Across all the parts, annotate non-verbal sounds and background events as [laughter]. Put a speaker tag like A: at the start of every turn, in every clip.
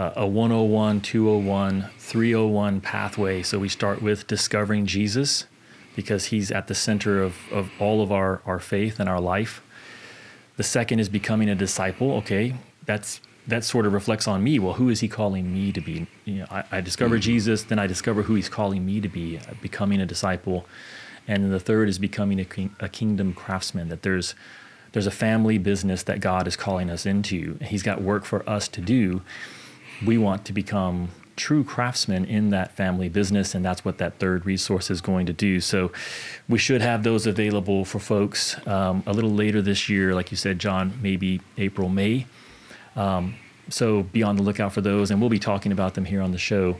A: a, a 101, 201, 301 pathway. So we start with discovering Jesus because he's at the center of, of all of our, our faith and our life. The second is becoming a disciple. Okay, that's that sort of reflects on me. Well, who is he calling me to be? You know, I, I discover mm-hmm. Jesus, then I discover who he's calling me to be, uh, becoming a disciple. And then the third is becoming a, a kingdom craftsman. That there's there's a family business that God is calling us into. He's got work for us to do. We want to become true craftsmen in that family business, and that's what that third resource is going to do. So, we should have those available for folks um, a little later this year, like you said, John, maybe April, May. Um, so, be on the lookout for those, and we'll be talking about them here on the show.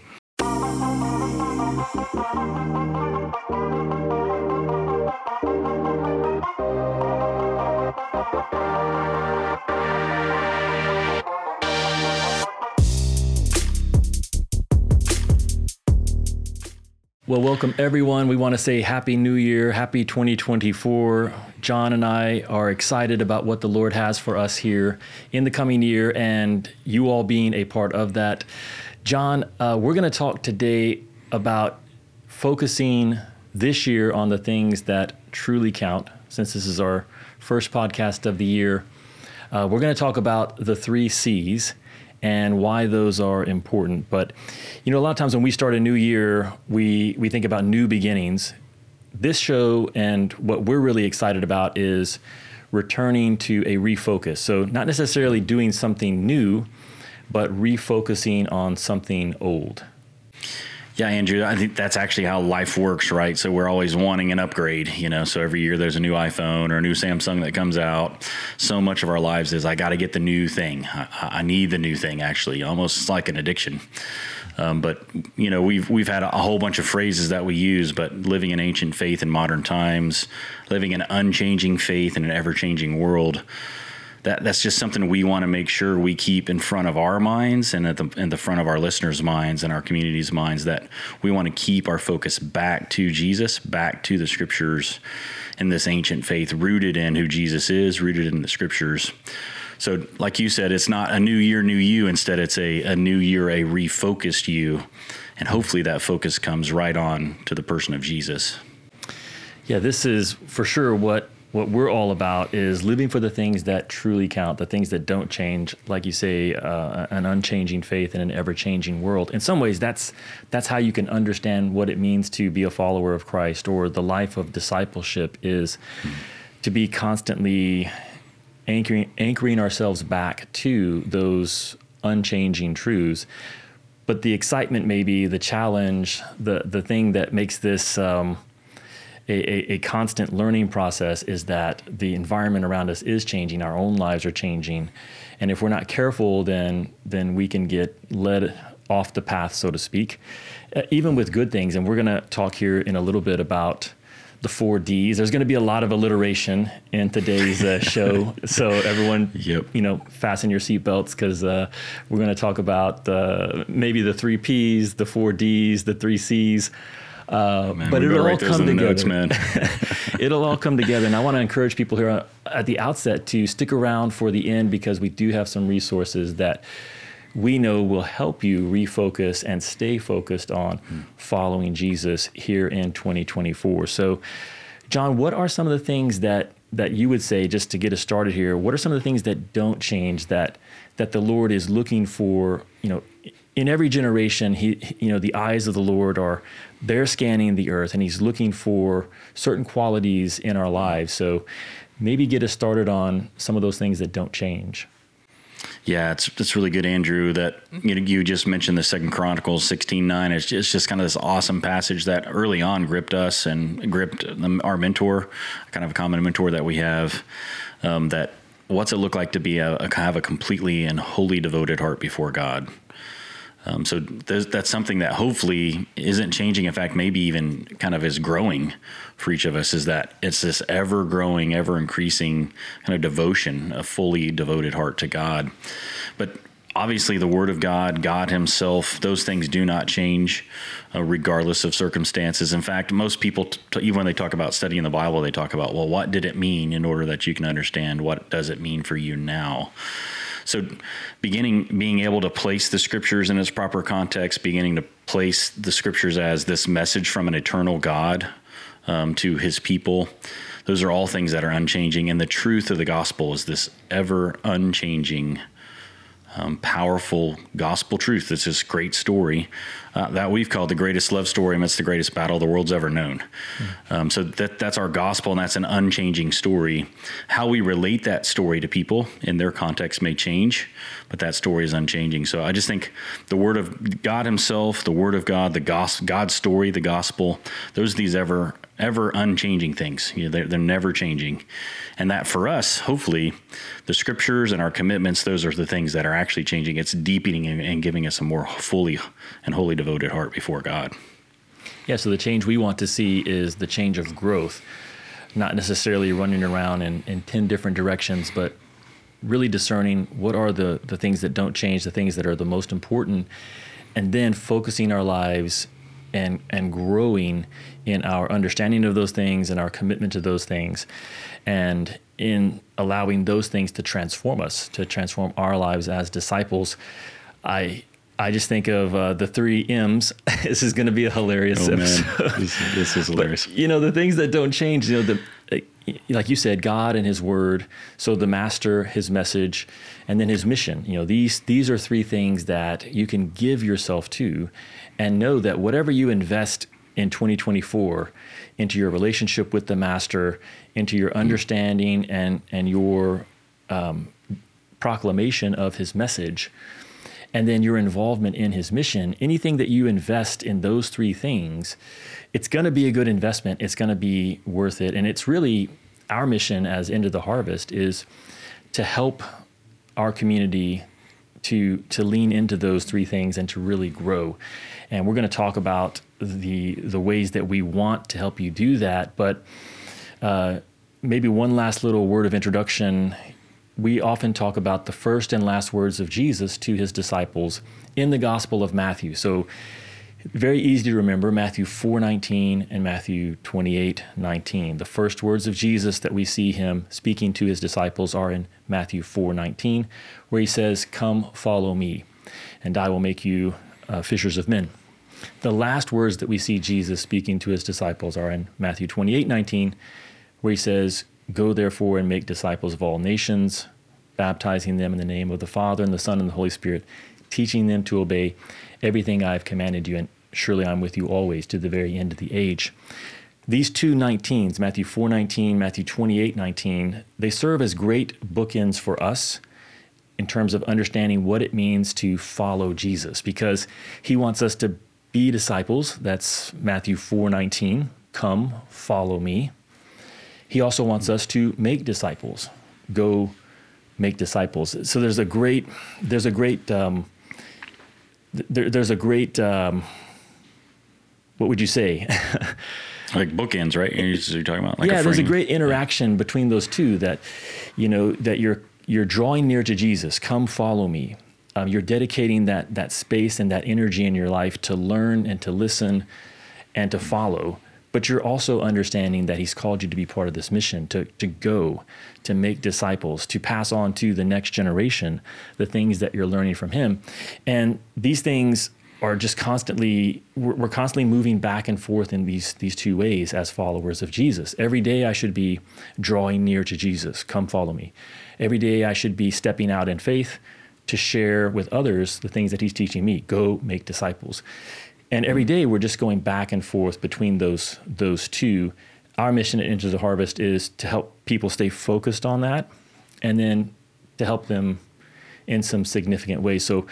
A: Well, welcome everyone. We want to say Happy New Year, Happy 2024. John and I are excited about what the Lord has for us here in the coming year and you all being a part of that. John, uh, we're going to talk today about focusing this year on the things that truly count, since this is our first podcast of the year. Uh, we're going to talk about the three C's and why those are important. But you know, a lot of times when we start a new year, we we think about new beginnings. This show and what we're really excited about is returning to a refocus. So not necessarily doing something new, but refocusing on something old.
B: Yeah, Andrew, I think that's actually how life works, right? So we're always wanting an upgrade, you know. So every year there's a new iPhone or a new Samsung that comes out. So much of our lives is I got to get the new thing. I, I, need the new thing. Actually, almost like an addiction. Um, but you know, we've we've had a whole bunch of phrases that we use. But living in ancient faith in modern times, living in unchanging faith in an ever changing world that that's just something we want to make sure we keep in front of our minds and at the in the front of our listeners' minds and our community's minds that we want to keep our focus back to Jesus, back to the scriptures in this ancient faith rooted in who Jesus is, rooted in the scriptures. So, like you said, it's not a new year, new you. Instead, it's a, a new year, a refocused you. And hopefully that focus comes right on to the person of Jesus.
A: Yeah, this is for sure what what we're all about is living for the things that truly count, the things that don't change. Like you say, uh, an unchanging faith in an ever-changing world. In some ways, that's that's how you can understand what it means to be a follower of Christ, or the life of discipleship is to be constantly anchoring anchoring ourselves back to those unchanging truths. But the excitement, maybe the challenge, the the thing that makes this. Um, a, a, constant learning process is that the environment around us is changing, our own lives are changing, and if we're not careful, then then we can get led off the path, so to speak, uh, even with good things. And we're going to talk here in a little bit about the four Ds. There's going to be a lot of alliteration in today's uh, show, [laughs] so everyone, yep. you know, fasten your seatbelts because uh, we're going to talk about uh, maybe the three Ps, the four Ds, the three Cs.
B: Uh, man, but it'll all come together. Notes, man. [laughs]
A: it'll all come together. And I want to encourage people here at the outset to stick around for the end because we do have some resources that we know will help you refocus and stay focused on mm. following Jesus here in 2024. So, John, what are some of the things that that you would say just to get us started here? What are some of the things that don't change that that the Lord is looking for? You know, in every generation, he you know the eyes of the Lord are they're scanning the earth and he's looking for certain qualities in our lives. So maybe get us started on some of those things that don't change.
B: Yeah, it's it's really good, Andrew. That you know you just mentioned the Second Chronicles sixteen nine. It's just, it's just kind of this awesome passage that early on gripped us and gripped our mentor, kind of a common mentor that we have. Um, that what's it look like to be a, a kind of a completely and wholly devoted heart before God? Um, so that's something that hopefully isn't changing. In fact, maybe even kind of is growing for each of us. Is that it's this ever growing, ever increasing kind of devotion, a fully devoted heart to God. But obviously, the Word of God, God Himself, those things do not change uh, regardless of circumstances. In fact, most people, t- even when they talk about studying the Bible, they talk about, well, what did it mean in order that you can understand what does it mean for you now. So, beginning being able to place the scriptures in its proper context, beginning to place the scriptures as this message from an eternal God um, to His people. Those are all things that are unchanging, and the truth of the gospel is this ever unchanging um, powerful gospel truth. It's this great story uh, that we've called the greatest love story amidst the greatest battle the world's ever known. Mm. Um, so that that's our gospel, and that's an unchanging story. How we relate that story to people in their context may change, but that story is unchanging. So I just think the Word of God Himself, the Word of God, the gospel, God's story, the gospel, those are these ever ever unchanging things. You know, they're, they're never changing. And that for us, hopefully, the scriptures and our commitments, those are the things that are actually changing. It's deepening and, giving us a more fully and wholly devoted heart before God.
A: Yeah, so the change we want to see is the change of growth, not necessarily running around in, in 10 different directions, but really discerning what are the, the things that don't change, the things that are the most important, and then focusing our lives and and growing in our understanding of those things and our commitment to those things and in allowing those things to transform us to transform our lives as disciples i I just think of uh, the three M's. [laughs] this is going to be a hilarious
B: oh,
A: episode.
B: This, this, is [laughs] hilarious.
A: But, you know, the things that don't change, you know, the, like you said, God and His Word. So the Master, His message, and then His mission. You know, these these are three things that you can give yourself to, and know that whatever you invest in 2024 into your relationship with the master, into your understanding and and your um, proclamation of his message, and then your involvement in his mission, anything that you invest in those three things, it's going to be a good investment. It's going to be worth it, and it's really our mission as Into the Harvest is to help our community to to lean into those three things and to really grow. And we're going to talk about the the ways that we want to help you do that. But uh, maybe one last little word of introduction. We often talk about the first and last words of Jesus to his disciples in the Gospel of Matthew. So very easy to remember Matthew 4:19 and Matthew 28:19. The first words of Jesus that we see him speaking to his disciples are in Matthew 4:19 where he says, "Come follow me, and I will make you uh, fishers of men." The last words that we see Jesus speaking to his disciples are in Matthew 28:19 where he says, "Go therefore and make disciples of all nations, baptizing them in the name of the Father and the Son and the Holy Spirit, teaching them to obey everything I've commanded you, and surely I'm with you always to the very end of the age. These two 19s, Matthew 4:19, Matthew 28:19, they serve as great bookends for us in terms of understanding what it means to follow Jesus because he wants us to be disciples. That's Matthew 4:19, come follow me. He also wants us to make disciples. Go make disciples. So there's a great there's a great um, there, there's a great um, what would you say? [laughs]
B: Like bookends right? You're, you're talking about like
A: yeah
B: a
A: there's a great interaction
B: yeah.
A: between those two that you know that you're you're drawing near to jesus. Come follow me. Um, you're dedicating that that space and that energy in your life to learn and to listen and to follow but you're also understanding that he's called you to be part of this mission to, to go to make disciples to pass on to the next generation the things that you're learning from him and these things are just constantly we're constantly moving back and forth in these these two ways as followers of Jesus. Every day I should be drawing near to Jesus. Come follow me. Every day I should be stepping out in faith to share with others the things that he's teaching me. Go make disciples. And every day we're just going back and forth between those those two. Our mission at Into the Harvest is to help people stay focused on that and then to help them in some significant ways. So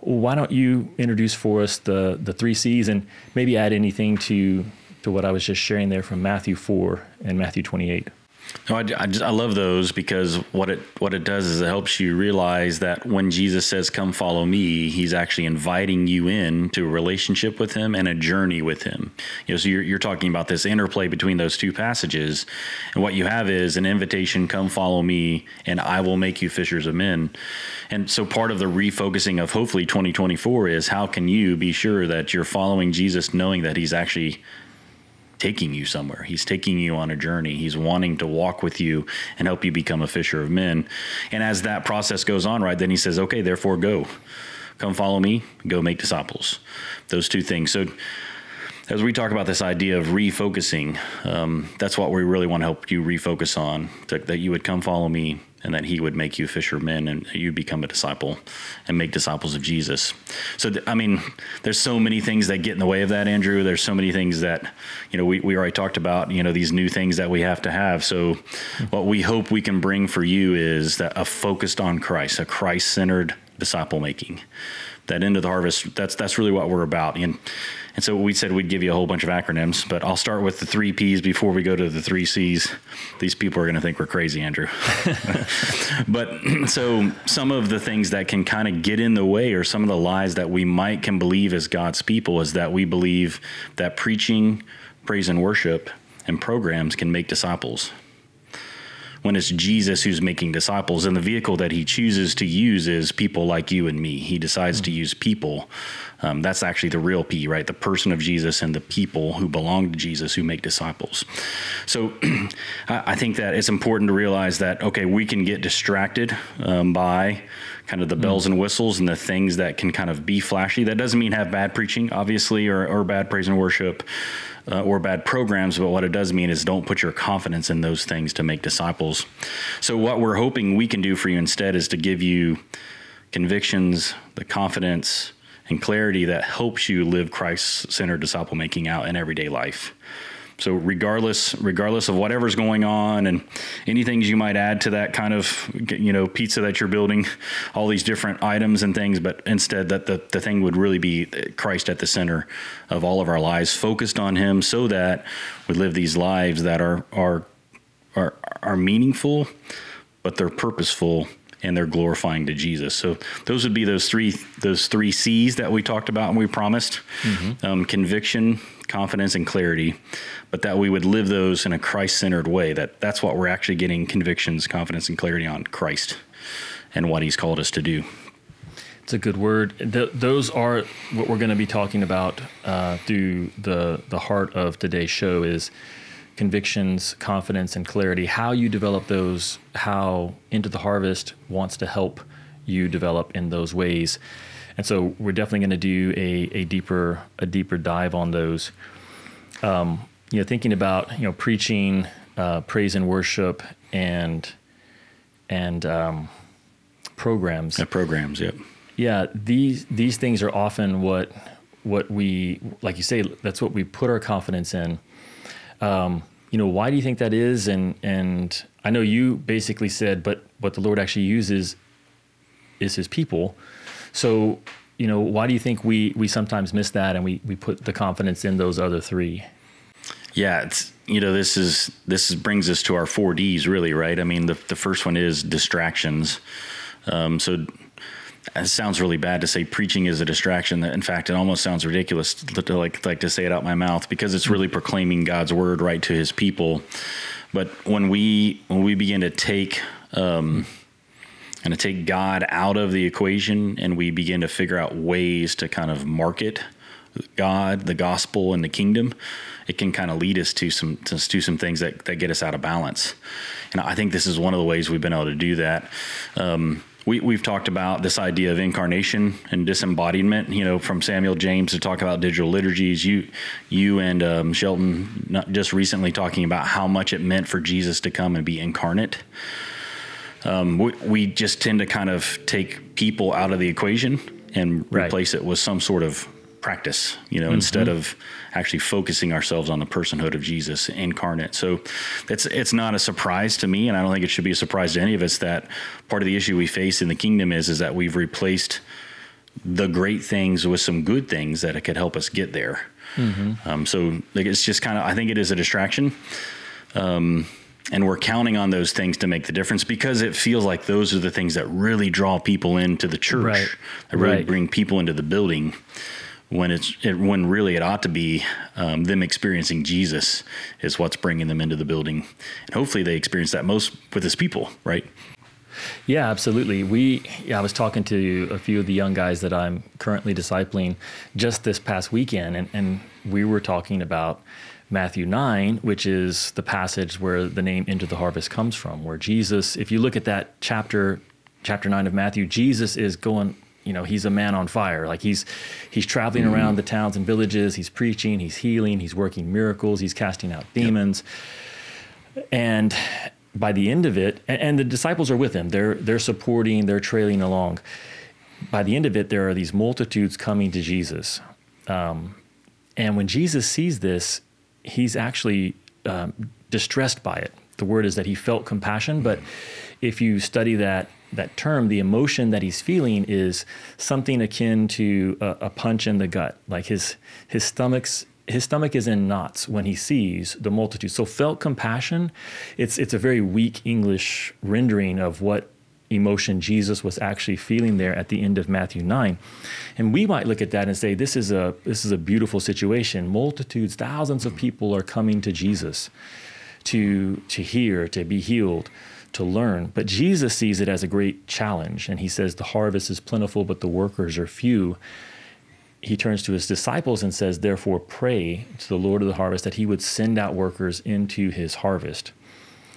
A: why don't you introduce for us the the three C's and maybe add anything to to what I was just sharing there from Matthew 4 and Matthew 28?
B: No, I, I, just, I love those because what it what it does is it helps you realize that when Jesus says "Come follow me," He's actually inviting you in to a relationship with Him and a journey with Him. You know, so you're, you're talking about this interplay between those two passages, and what you have is an invitation: "Come follow me, and I will make you fishers of men." And so part of the refocusing of hopefully 2024 is how can you be sure that you're following Jesus, knowing that He's actually taking you somewhere. He's taking you on a journey. He's wanting to walk with you and help you become a fisher of men. And as that process goes on, right, then he says, okay, therefore go. Come follow me, go make disciples. Those two things. So, as we talk about this idea of refocusing, um, that's what we really want to help you refocus on that you would come follow me and that he would make you fishermen and you become a disciple and make disciples of Jesus. So, I mean, there's so many things that get in the way of that, Andrew. There's so many things that, you know, we, we already talked about, you know, these new things that we have to have. So, what we hope we can bring for you is that a focused on Christ, a Christ centered disciple making. That Into the Harvest, that's, that's really what we're about. And, and so we said we'd give you a whole bunch of acronyms, but I'll start with the three P's before we go to the three C's. These people are going to think we're crazy, Andrew. [laughs] but so some of the things that can kind of get in the way or some of the lies that we might can believe as God's people is that we believe that preaching, praise and worship and programs can make disciples when it's Jesus who's making disciples. And the vehicle that he chooses to use is people like you and me. He decides mm-hmm. to use people. Um, that's actually the real P, right? The person of Jesus and the people who belong to Jesus who make disciples. So [clears throat] I think that it's important to realize that, okay, we can get distracted um, by kind of the bells mm. and whistles and the things that can kind of be flashy. That doesn't mean have bad preaching, obviously, or, or bad praise and worship uh, or bad programs, but what it does mean is don't put your confidence in those things to make disciples. So, what we're hoping we can do for you instead is to give you convictions, the confidence, and clarity that helps you live Christ centered disciple making out in everyday life. So regardless, regardless of whatever's going on and any things you might add to that kind of, you know, pizza that you're building, all these different items and things, but instead that the, the thing would really be Christ at the center of all of our lives, focused on him so that we live these lives that are, are, are, are meaningful, but they're purposeful and they're glorifying to Jesus. So those would be those three those three C's that we talked about and we promised: mm-hmm. um, conviction, confidence, and clarity. But that we would live those in a Christ-centered way. That that's what we're actually getting convictions, confidence, and clarity on Christ and what He's called us to do.
A: It's a good word. Th- those are what we're going to be talking about uh, through the the heart of today's show is convictions, confidence, and clarity, how you develop those, how Into the Harvest wants to help you develop in those ways. And so we're definitely going to do a, a deeper a deeper dive on those. Um, you know, thinking about you know preaching, uh, praise and worship, and and um, programs.
B: Yeah, programs. Yep.
A: Yeah, these these things are often what what we like you say. That's what we put our confidence in. Um, you know, why do you think that is? And and I know you basically said, but what the Lord actually uses is His people. So, you know, why do you think we we sometimes miss that and we we put the confidence in those other three?
B: Yeah, it's you know this is this is, brings us to our four Ds really, right? I mean, the the first one is distractions. Um, so it sounds really bad to say preaching is a distraction. In fact, it almost sounds ridiculous to, to like like to say it out my mouth because it's really proclaiming God's word right to His people. But when we when we begin to take um, and to take God out of the equation and we begin to figure out ways to kind of market God, the gospel, and the kingdom, it can kind of lead us to some to, to some things that, that get us out of balance. And I think this is one of the ways we've been able to do that. Um, we, we've talked about this idea of incarnation and disembodiment, you know, from Samuel James to talk about digital liturgies. You, you and um, Shelton just recently talking about how much it meant for Jesus to come and be incarnate. Um, we, we, just tend to kind of take people out of the equation and right. replace it with some sort of practice, you know, mm-hmm. instead of actually focusing ourselves on the personhood of Jesus incarnate. So it's it's not a surprise to me, and I don't think it should be a surprise to any of us that part of the issue we face in the kingdom is is that we've replaced the great things with some good things that it could help us get there. Mm-hmm. Um, so like, it's just kind of I think it is a distraction. Um, and we're counting on those things to make the difference because it feels like those are the things that really draw people into the church right. that really right. bring people into the building when it's it, when really it ought to be um, them experiencing Jesus is what's bringing them into the building, and hopefully they experience that most with His people, right?
A: Yeah, absolutely. We yeah, I was talking to a few of the young guys that I'm currently discipling just this past weekend, and, and we were talking about Matthew 9, which is the passage where the name Into the Harvest comes from, where Jesus, if you look at that chapter, chapter 9 of Matthew, Jesus is going, you know, he's a man on fire. Like he's he's traveling mm-hmm. around the towns and villages, he's preaching, he's healing, he's working miracles, he's casting out demons. Yep. And by the end of it, and, and the disciples are with him. They're they're supporting, they're trailing along. By the end of it, there are these multitudes coming to Jesus. Um, and when Jesus sees this, he's actually um, distressed by it. The word is that he felt compassion, but if you study that that term, the emotion that he's feeling is something akin to a, a punch in the gut. Like his his stomach's his stomach is in knots when he sees the multitude. So felt compassion, it's it's a very weak English rendering of what emotion Jesus was actually feeling there at the end of Matthew 9. And we might look at that and say this is a this is a beautiful situation. Multitudes, thousands of people are coming to Jesus to to hear, to be healed, to learn. But Jesus sees it as a great challenge and he says the harvest is plentiful but the workers are few. He turns to his disciples and says, Therefore, pray to the Lord of the harvest that he would send out workers into his harvest.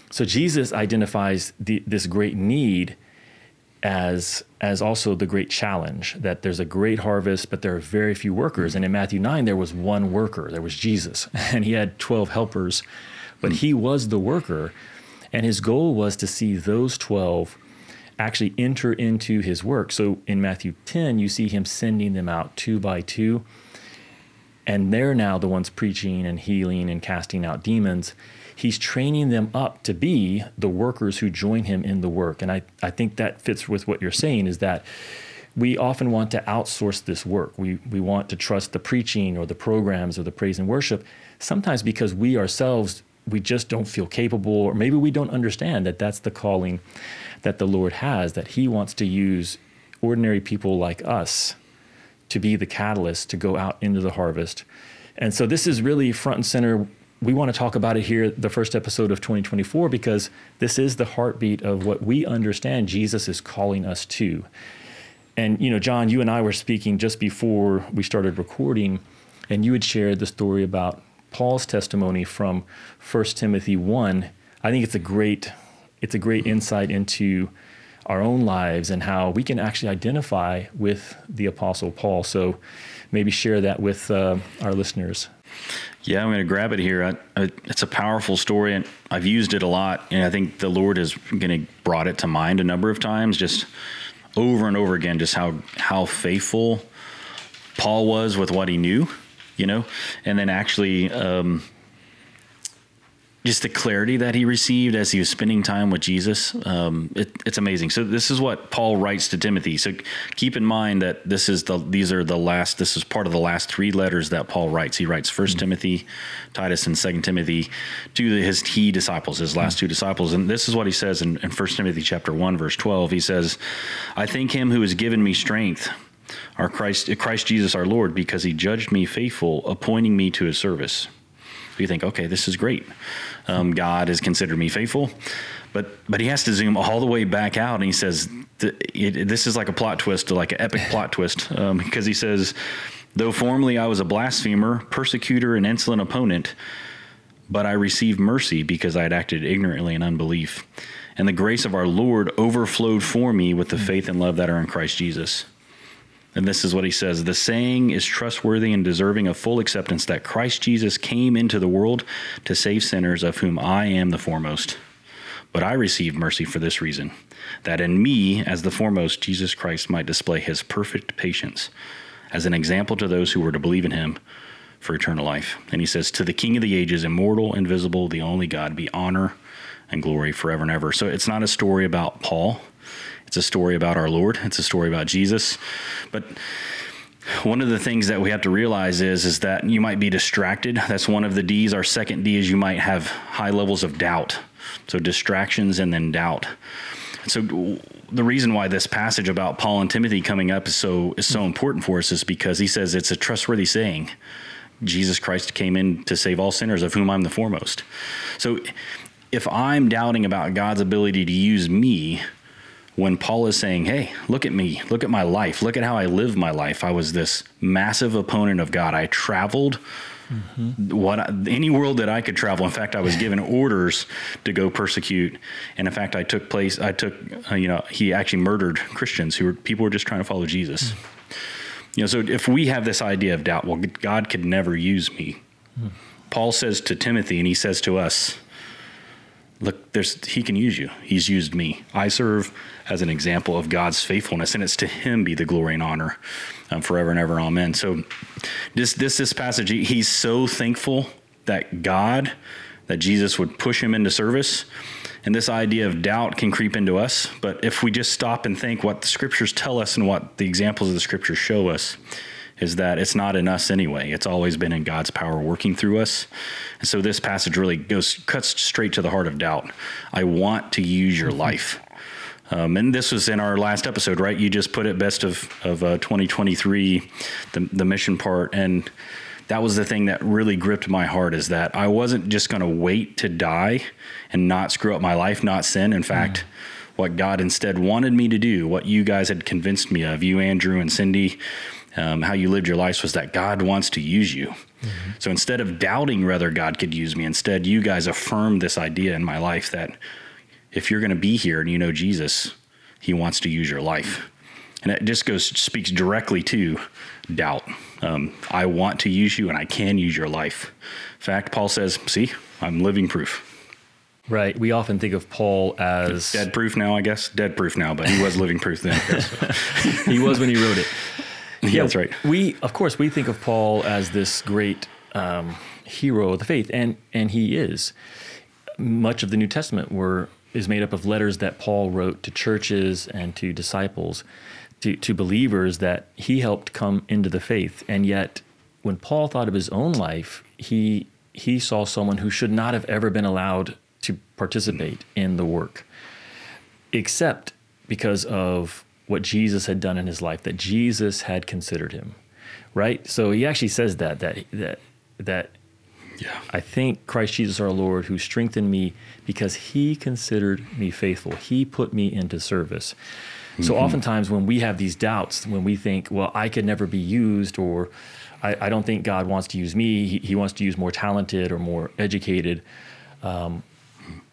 A: So Jesus identifies the, this great need as as also the great challenge that there's a great harvest but there are very few workers. And in Matthew 9 there was one worker. There was Jesus [laughs] and he had 12 helpers but he was the worker. And his goal was to see those 12 actually enter into his work. So in Matthew 10 you see him sending them out two by two and they're now the ones preaching and healing and casting out demons he's training them up to be the workers who join him in the work. And I, I think that fits with what you're saying is that we often want to outsource this work. We, we want to trust the preaching or the programs or the praise and worship, sometimes because we ourselves, we just don't feel capable, or maybe we don't understand that that's the calling that the Lord has, that He wants to use ordinary people like us to be the catalyst to go out into the harvest. And so this is really front and center we want to talk about it here, the first episode of 2024, because this is the heartbeat of what we understand Jesus is calling us to. And, you know, John, you and I were speaking just before we started recording, and you had shared the story about Paul's testimony from 1 Timothy 1. I think it's a great it's a great insight into our own lives and how we can actually identify with the apostle Paul. So maybe share that with uh, our listeners.
B: Yeah, I'm going to grab it here. I, I, it's a powerful story, and I've used it a lot. And I think the Lord has going to brought it to mind a number of times, just over and over again, just how how faithful Paul was with what he knew, you know, and then actually um, just the clarity that he received as he was spending time with Jesus, um, it, it's amazing. So this is what Paul writes to Timothy. So keep in mind that this is the these are the last. This is part of the last three letters that Paul writes. He writes 1st mm-hmm. Timothy, Titus, and Second Timothy to his key disciples, his last mm-hmm. two disciples. And this is what he says in, in First Timothy chapter one, verse twelve. He says, "I thank Him who has given me strength." Our Christ, Christ Jesus our Lord, because he judged me faithful, appointing me to his service. You think, okay, this is great. Um, God has considered me faithful. But, but he has to zoom all the way back out and he says, this is like a plot twist, like an epic plot twist, um, because he says, though formerly I was a blasphemer, persecutor, and insolent opponent, but I received mercy because I had acted ignorantly in unbelief. And the grace of our Lord overflowed for me with the faith and love that are in Christ Jesus. And this is what he says The saying is trustworthy and deserving of full acceptance that Christ Jesus came into the world to save sinners, of whom I am the foremost. But I received mercy for this reason that in me, as the foremost, Jesus Christ might display his perfect patience as an example to those who were to believe in him for eternal life. And he says, To the King of the ages, immortal, invisible, the only God, be honor and glory forever and ever. So it's not a story about Paul it's a story about our Lord. It's a story about Jesus. But one of the things that we have to realize is is that you might be distracted. That's one of the D's. Our second D is you might have high levels of doubt. So distractions and then doubt. So the reason why this passage about Paul and Timothy coming up is so is so important for us is because he says it's a trustworthy saying. Jesus Christ came in to save all sinners, of whom I'm the foremost. So if I'm doubting about God's ability to use me, when Paul is saying, Hey, look at me, look at my life, look at how I live my life. I was this massive opponent of God. I traveled Mm-hmm. What I, any world that I could travel. In fact, I was given orders to go persecute, and in fact, I took place. I took, uh, you know, he actually murdered Christians who were people were just trying to follow Jesus. Mm. You know, so if we have this idea of doubt, well, God could never use me. Mm. Paul says to Timothy, and he says to us, look, there's, he can use you. He's used me. I serve as an example of God's faithfulness, and it's to him be the glory and honor um, forever and ever. Amen. So, this, this, this passage, he's so thankful that God, that Jesus would push him into service. And this idea of doubt can creep into us. But if we just stop and think what the scriptures tell us and what the examples of the scriptures show us, is that it's not in us anyway. It's always been in God's power working through us. And so this passage really goes cuts straight to the heart of doubt. I want to use your mm-hmm. life. Um, and this was in our last episode, right? You just put it best of of uh, 2023, the the mission part, and that was the thing that really gripped my heart is that I wasn't just going to wait to die and not screw up my life, not sin. In fact. Mm. What God instead wanted me to do, what you guys had convinced me of, you, Andrew, and Cindy, um, how you lived your life was that God wants to use you. Mm-hmm. So instead of doubting whether God could use me, instead you guys affirmed this idea in my life that if you're going to be here and you know Jesus, He wants to use your life. And it just goes speaks directly to doubt. Um, I want to use you and I can use your life. In fact, Paul says, "See, I'm living proof."
A: Right. We often think of Paul as
B: dead proof now, I guess. Dead proof now, but he was living proof then. [laughs]
A: he was when he wrote it. [laughs]
B: yeah, that's right.
A: We, of course, we think of Paul as this great um, hero of the faith, and and he is. Much of the New Testament were is made up of letters that Paul wrote to churches and to disciples, to, to believers that he helped come into the faith. And yet, when Paul thought of his own life, he he saw someone who should not have ever been allowed to participate in the work, except because of what Jesus had done in his life, that Jesus had considered him, right? So he actually says that that that that yeah. I thank Christ Jesus our Lord who strengthened me because he considered me faithful. He put me into service. Mm-hmm. So oftentimes when we have these doubts, when we think, well, I could never be used, or I, I don't think God wants to use me, he, he, wants to use more talented or more educated, um,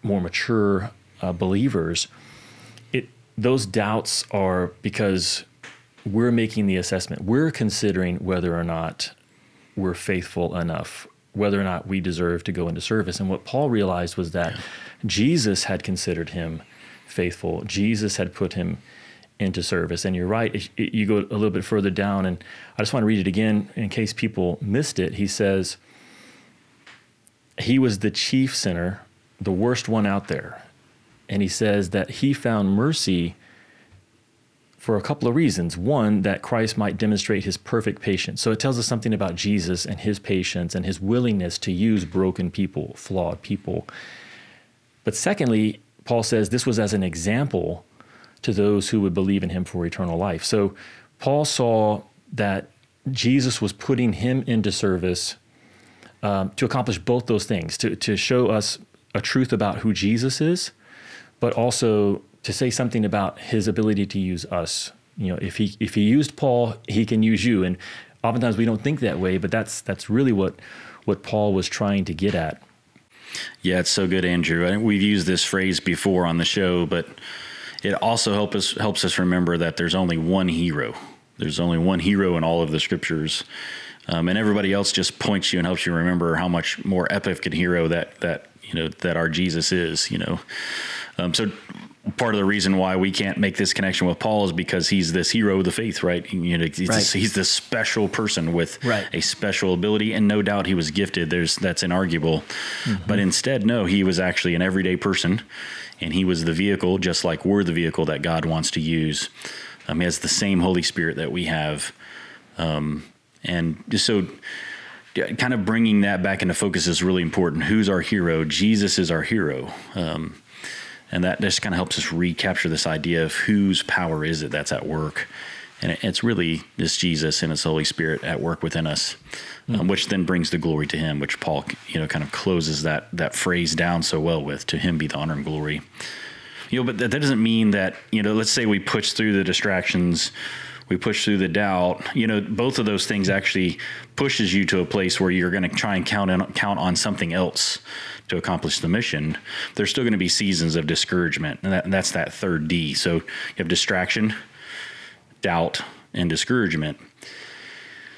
A: more mature uh, believers those doubts are because we're making the assessment. We're considering whether or not we're faithful enough, whether or not we deserve to go into service. And what Paul realized was that yeah. Jesus had considered him faithful. Jesus had put him into service. And you're right. You go a little bit further down, and I just want to read it again in case people missed it. He says, He was the chief sinner, the worst one out there and he says that he found mercy for a couple of reasons. One, that Christ might demonstrate his perfect patience. So it tells us something about Jesus and his patience and his willingness to use broken people, flawed people. But secondly, Paul says this was as an example to those who would believe in him for eternal life. So Paul saw that Jesus was putting him into service um, to accomplish both those things, to, to show us a truth about who Jesus is but also to say something about his ability to use us. You know, if he if he used Paul, he can use you. And oftentimes we don't think that way, but that's that's really what what Paul was trying to get at.
B: Yeah, it's so good, Andrew. I, We've used this phrase before on the show, but it also help us helps us remember that there's only one hero. There's only one hero in all of the scriptures, um, and everybody else just points you and helps you remember how much more epic a hero that that you know that our Jesus is. You know, um, so part of the reason why we can't make this connection with Paul is because he's this hero of the faith, right? You know, he's, right. This, he's this special person with right. a special ability, and no doubt he was gifted. There's that's inarguable, mm-hmm. but instead, no, he was actually an everyday person, and he was the vehicle, just like we're the vehicle that God wants to use. Um, he has the same Holy Spirit that we have, um, and so kind of bringing that back into focus is really important. Who's our hero? Jesus is our hero. Um, and that just kind of helps us recapture this idea of whose power is it that's at work and it's really this jesus and his holy spirit at work within us mm. um, which then brings the glory to him which paul you know kind of closes that that phrase down so well with to him be the honor and glory you know but that, that doesn't mean that you know let's say we push through the distractions we push through the doubt. You know, both of those things actually pushes you to a place where you're going to try and count count on something else to accomplish the mission. There's still going to be seasons of discouragement, and, that, and that's that third D. So you have distraction, doubt, and discouragement.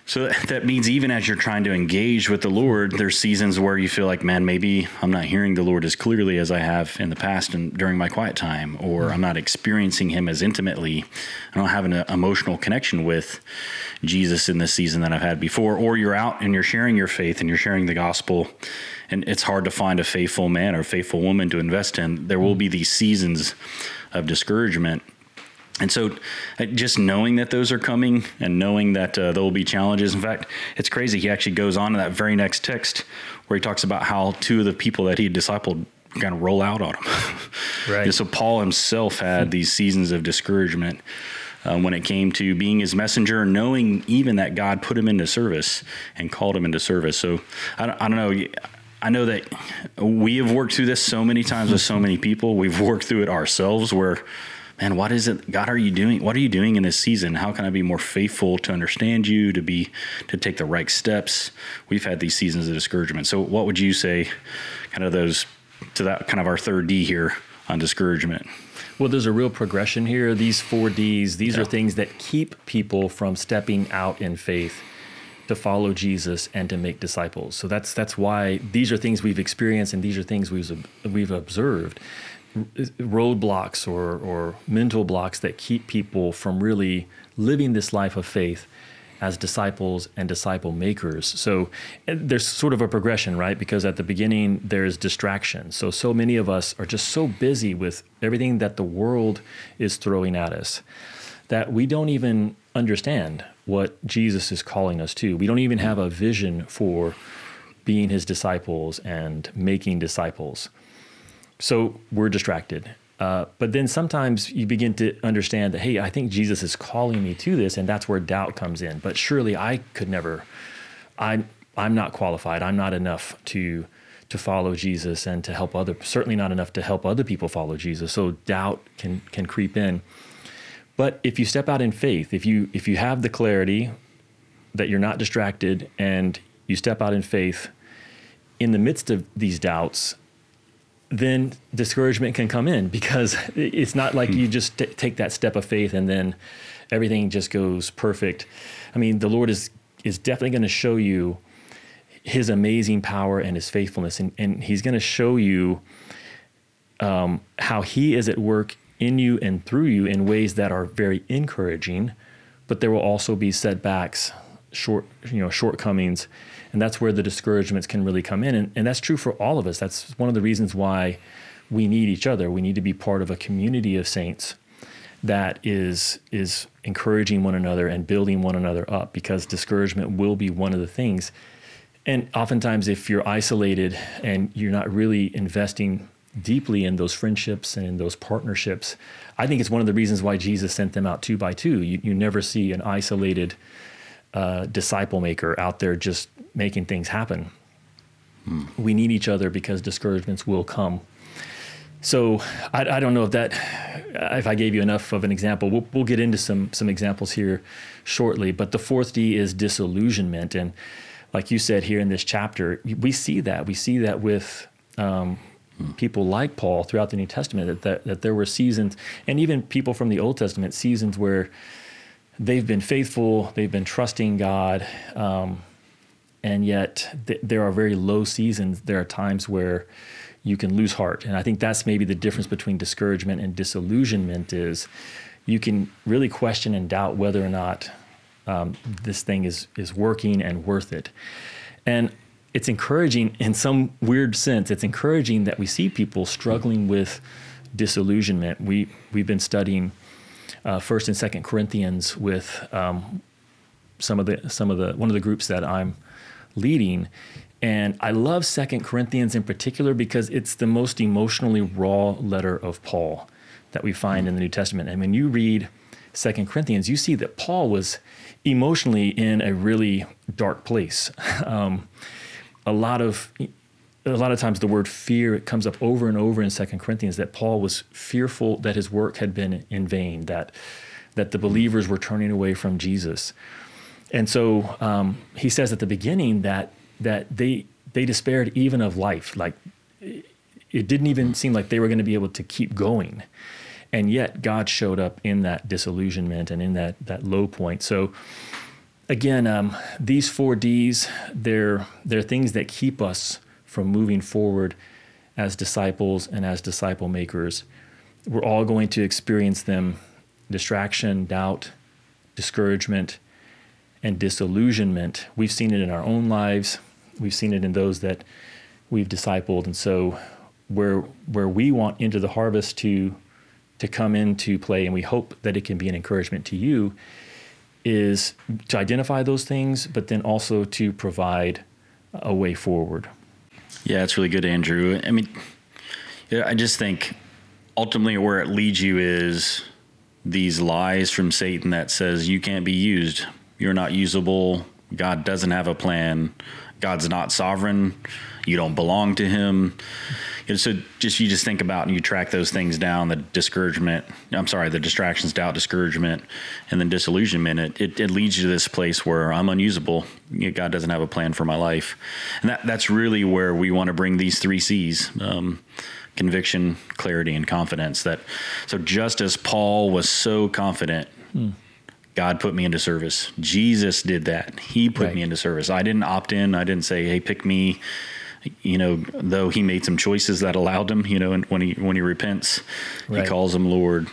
B: So [laughs] that means even as you're trying to engage with the Lord, there's seasons where you feel like, man, maybe I'm not hearing the Lord as clearly as I have in the past and during my quiet time, or I'm not experiencing Him as intimately. I don't have an uh, emotional connection with Jesus in this season that I've had before. Or you're out and you're sharing your faith and you're sharing the gospel, and it's hard to find a faithful man or faithful woman to invest in. There will be these seasons of discouragement and so, uh, just knowing that those are coming and knowing that uh, there will be challenges. In fact, it's crazy. He actually goes on in that very next text where he talks about how two of the people that he discipled kind of roll out on him. [laughs] Right. and so, Paul himself had these seasons of discouragement um, when it came to being his messenger, knowing even that God put him into service and called him into service. So, I don't, I don't know. I know that we have worked through this so many times with so many people. We've worked through it ourselves where man, what is it? God, are you doing? What are you doing in this season? How can I be more faithful to understand you, to be, to take the right steps? We've had these seasons of discouragement. So, what would you say, kind of those, to that kind of our third D here on discouragement?
A: Well, there's a real progression here. These four D's, these yeah. are things that keep people from stepping out in faith to follow Jesus and to make disciples. So that's that's why these are things we've experienced and these are things we've we've observed roadblocks or, or mental blocks that keep people from really living this life of faith as disciples and disciple makers. So eh, there's sort of a progression, right? Because at the beginning, there's distraction. So, so many of us are just so busy with everything that the world is throwing at us that we don't even understand what Jesus is calling us to. We don't even have a vision for being his disciples and making disciples. So we're distracted. Uh, but then sometimes you begin to understand that, hey, I think Jesus is calling me to this, and that's where doubt comes in. But surely I could never, I, I'm not qualified. I'm not enough to to follow Jesus and to help other. Certainly not enough to help other people follow Jesus. So doubt can can creep in. But if you step out in faith, if you if you have the clarity that you're not distracted and you step out in faith, in the midst of these doubts, then discouragement can come in because [laughs] it's not like you just t- take that step of faith and then everything just goes perfect. I mean, the Lord is is definitely going to show you His amazing power and His faithfulness, and, and He's going to show you um, how He is at work in you and through you in ways that are very encouraging. But there will also be setbacks, short you know shortcomings and that's where the discouragements can really come in. And, and that's true for all of us. That's one of the reasons why we need each other. We need to be part of a community of saints that is is encouraging one another and building one another up because discouragement will be one of the things. And oftentimes if you're isolated and you're not really investing deeply in those friendships and in those partnerships, I think it's one of the reasons why Jesus sent them out two by two. You, you never see an isolated uh, disciple maker out there just making things happen. Hmm. We need each other because discouragements will come. So I, I, don't know if that, if I gave you enough of an example. We'll, we'll get into some some examples here shortly. But the fourth D is disillusionment, and like you said here in this chapter, we see that we see that with um, people like Paul throughout the New Testament that, that that there were seasons, and even people from the Old Testament seasons where they've been faithful, they've been trusting God. Um, and yet th- there are very low seasons. There are times where you can lose heart, and I think that's maybe the difference between discouragement and disillusionment is you can really question and doubt whether or not um, this thing is is working and worth it. And it's encouraging in some weird sense. It's encouraging that we see people struggling with disillusionment. We we've been studying uh, First and Second Corinthians with um, some of the some of the one of the groups that I'm leading. And I love Second Corinthians in particular because it's the most emotionally raw letter of Paul that we find in the New Testament. And when you read Second Corinthians, you see that Paul was emotionally in a really dark place. [laughs] Um, a lot of a lot of times the word fear it comes up over and over in Second Corinthians that Paul was fearful that his work had been in vain, that that the believers were turning away from Jesus. And so um, he says at the beginning that that they they despaired even of life. Like it didn't even seem like they were going to be able to keep going. And yet God showed up in that disillusionment and in that that low point. So again, um, these four D's, they're they're things that keep us from moving forward as disciples and as disciple makers. We're all going to experience them distraction, doubt, discouragement, and disillusionment. We've seen it in our own lives, we've seen it in those that we've discipled. And so, where, where we want into the harvest to, to come into play, and we hope that it can be an encouragement to you, is to identify those things, but then also to provide a way forward.
B: Yeah, it's really good, Andrew. I mean, yeah, I just think ultimately where it leads you is these lies from Satan that says you can't be used, you're not usable, God doesn't have a plan, God's not sovereign, you don't belong to Him. And so just you just think about and you track those things down the discouragement i'm sorry the distractions doubt discouragement and then disillusionment it, it, it leads you to this place where i'm unusable god doesn't have a plan for my life and that, that's really where we want to bring these three c's um, conviction clarity and confidence that so just as paul was so confident hmm. God put me into service. Jesus did that. He put right. me into service. I didn't opt in. I didn't say, "Hey, pick me." You know, though he made some choices that allowed him, you know, and when he when he repents, right. he calls him Lord.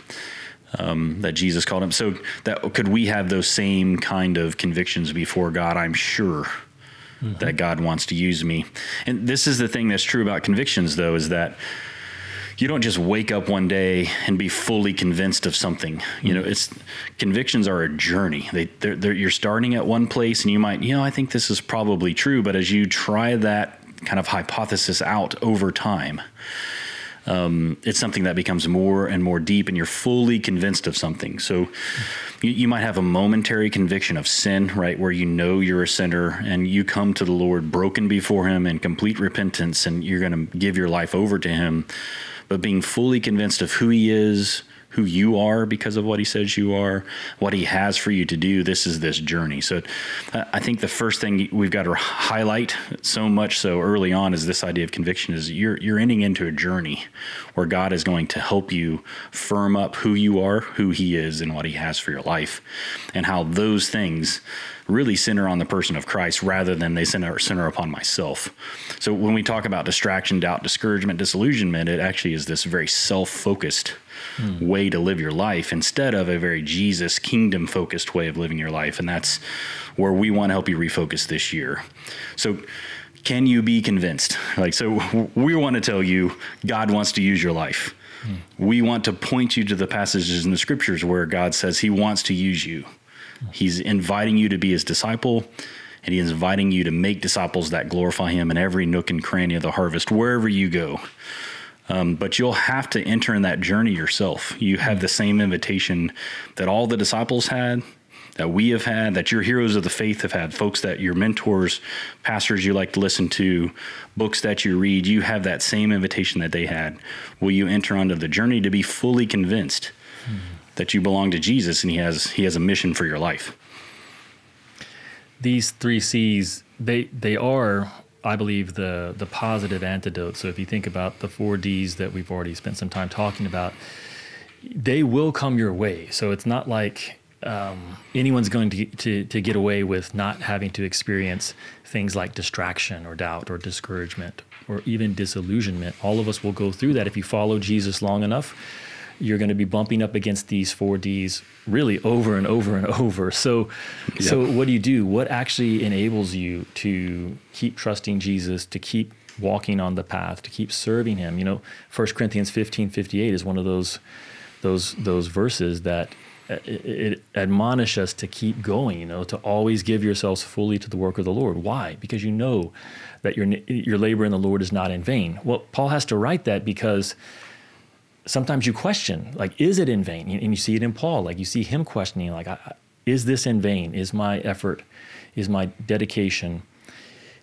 B: Um, that Jesus called him. So that could we have those same kind of convictions before God? I'm sure mm-hmm. that God wants to use me. And this is the thing that's true about convictions, though, is that you don't just wake up one day and be fully convinced of something. You know, mm-hmm. it's convictions are a journey. They, they're, they're, you're starting at one place, and you might, you know, I think this is probably true. But as you try that kind of hypothesis out over time. Um, it's something that becomes more and more deep, and you're fully convinced of something. So you, you, might have a momentary conviction of sin, right, where you know you're a sinner and you come to the Lord broken before Him in complete repentance, and you're going to give your life over to Him. But being fully convinced of who He is, who you are because of what he says you are, what he has for you to do. This is this journey. So uh, I think the first thing we've got to highlight so much so early on is this idea of conviction is you're you're entering into a journey where God is going to help you firm up who you are, who he is and what he has for your life and how those things really center on the person of Christ rather than they center, center upon myself. So when we talk about distraction, doubt, discouragement, disillusionment, it actually is this very self-focused mm. way to live your life instead of a very Jesus kingdom focused way of living your life. And that's where we want to help you refocus this year. So, can you be convinced? Like, so we want to tell you God wants to use your life. Mm. We want to point you to the passages in the scriptures where God says he wants to use you. Mm. He's inviting you to be his disciple and he is inviting you to make disciples that glorify him in every nook and cranny of the harvest, wherever you go. Um, but you'll have to enter in that journey yourself. You have the same invitation that all the disciples had, that we have had, that your heroes of the faith have had, folks that your mentors, pastors you like to listen to, books that you read, you have that same invitation that they had. Will you enter onto the journey to be fully convinced mm-hmm. that you belong to Jesus and he has he has a mission for your life?
A: These three C's, they they are I believe the the positive antidote. So if you think about the four Ds that we've already spent some time talking about, they will come your way. So it's not like um, anyone's going to, to to get away with not having to experience things like distraction or doubt or discouragement or even disillusionment. All of us will go through that if you follow Jesus long enough you're going to be bumping up against these four Ds really over and over and over. So, yep. so what do you do? What actually enables you to keep trusting Jesus, to keep walking on the path, to keep serving Him? You know, 1 Corinthians 15, 58 is one of those those those verses that uh, it, it admonish us to keep going. You know, to always give yourselves fully to the work of the Lord. Why? Because you know that your your labor in the Lord is not in vain. Well, Paul has to write that because sometimes you question, like, is it in vain? And you see it in Paul, like you see him questioning, like, is this in vain? Is my effort, is my dedication?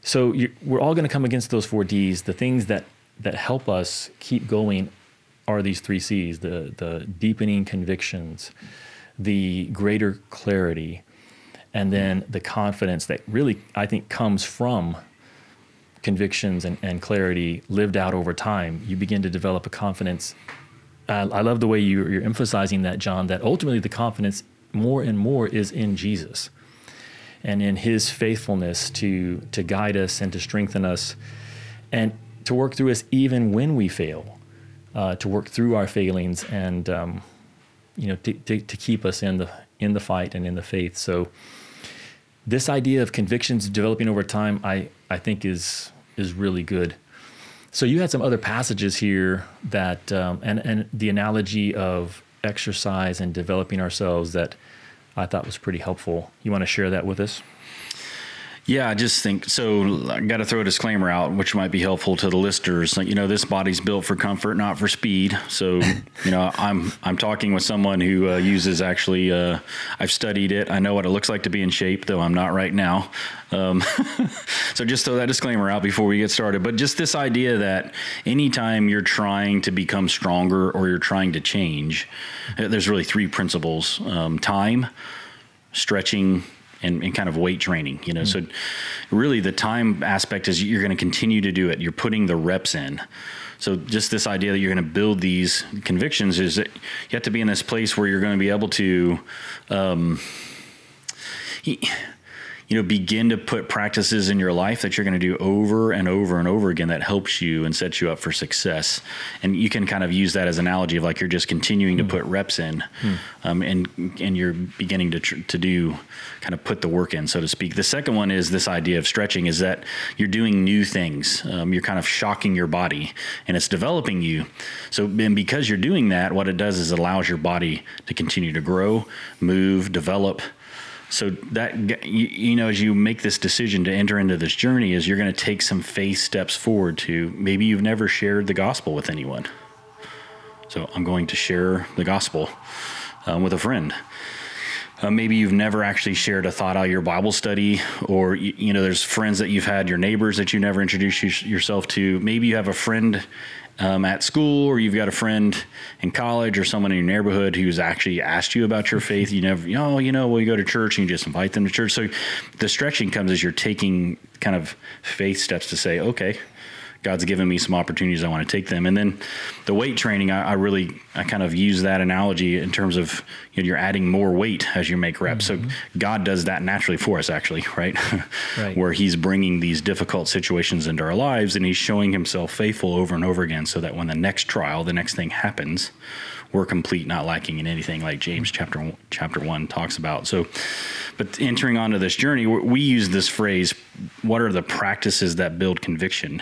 A: So we're all going to come against those four Ds. The things that that help us keep going are these three C's: the the deepening convictions, the greater clarity, and then the confidence that really I think comes from convictions and, and clarity lived out over time, you begin to develop a confidence. Uh, I love the way you, you're emphasizing that, John, that ultimately the confidence more and more is in Jesus and in his faithfulness to, to guide us and to strengthen us and to work through us even when we fail, uh, to work through our failings and um, you know to, to, to keep us in the in the fight and in the faith. So this idea of convictions developing over time, I, I think is is really good. So you had some other passages here that um, and and the analogy of exercise and developing ourselves that I thought was pretty helpful. You want to share that with us?
B: Yeah, I just think so. I got to throw a disclaimer out, which might be helpful to the listeners. Like, you know, this body's built for comfort, not for speed. So, [laughs] you know, I'm I'm talking with someone who uh, uses actually. Uh, I've studied it. I know what it looks like to be in shape, though I'm not right now. Um, [laughs] so just throw that disclaimer out before we get started. But just this idea that anytime you're trying to become stronger or you're trying to change, uh, there's really three principles: um, time, stretching, and, and, kind of weight training, you know. Mm. So really the time aspect is you're going to continue to do it. You're putting the reps in. So just this idea that you're going to build these convictions is that you have to be in this place where you're going to be able to um, you know, begin to put practices in your life that you're going to do over and over and over again that helps you and sets you up for success. And you can kind of use that as an analogy of like you're just continuing mm. to hmm. put reps in, mm. um, and and you're beginning to tr- to do kind of put the work in, so to speak. The second one is this idea of stretching is that you're doing new things. Um, you're kind of shocking your body, and it's developing you. So and because you're doing that, what it does is it allows your body to continue to grow, move, develop so that you, you, know as you make this decision to enter into this journey is you're going to take some faith steps forward to maybe you've never shared the gospel with anyone so i'm going to share the gospel um, with a friend uh, maybe you've never actually shared a thought out of your Bible study, or you, you, know, there's friends that you've had, your neighbors that you never introduced you, yourself to. Maybe you have a friend um, at school, or you've got a friend in college, or someone in your neighborhood who's actually asked you about your faith. You never, you know, you know, well, you go to church and you just invite them to church. So the stretching comes as you're taking kind of faith steps to say, okay, God's given me some opportunities. I want to take them. And then the weight training, I, I really, I kind of use that analogy in terms of you know, you're adding more weight as you make reps. Mm-hmm. So God does that naturally for us, actually, right? [laughs] right? Where He's bringing these difficult situations into our lives and He's showing Himself faithful over and over again, so that when the next trial, the next thing happens, we're complete, not lacking in anything, like James chapter chapter one talks about. So, but entering onto this journey, we use this phrase: "What are the practices that build conviction?"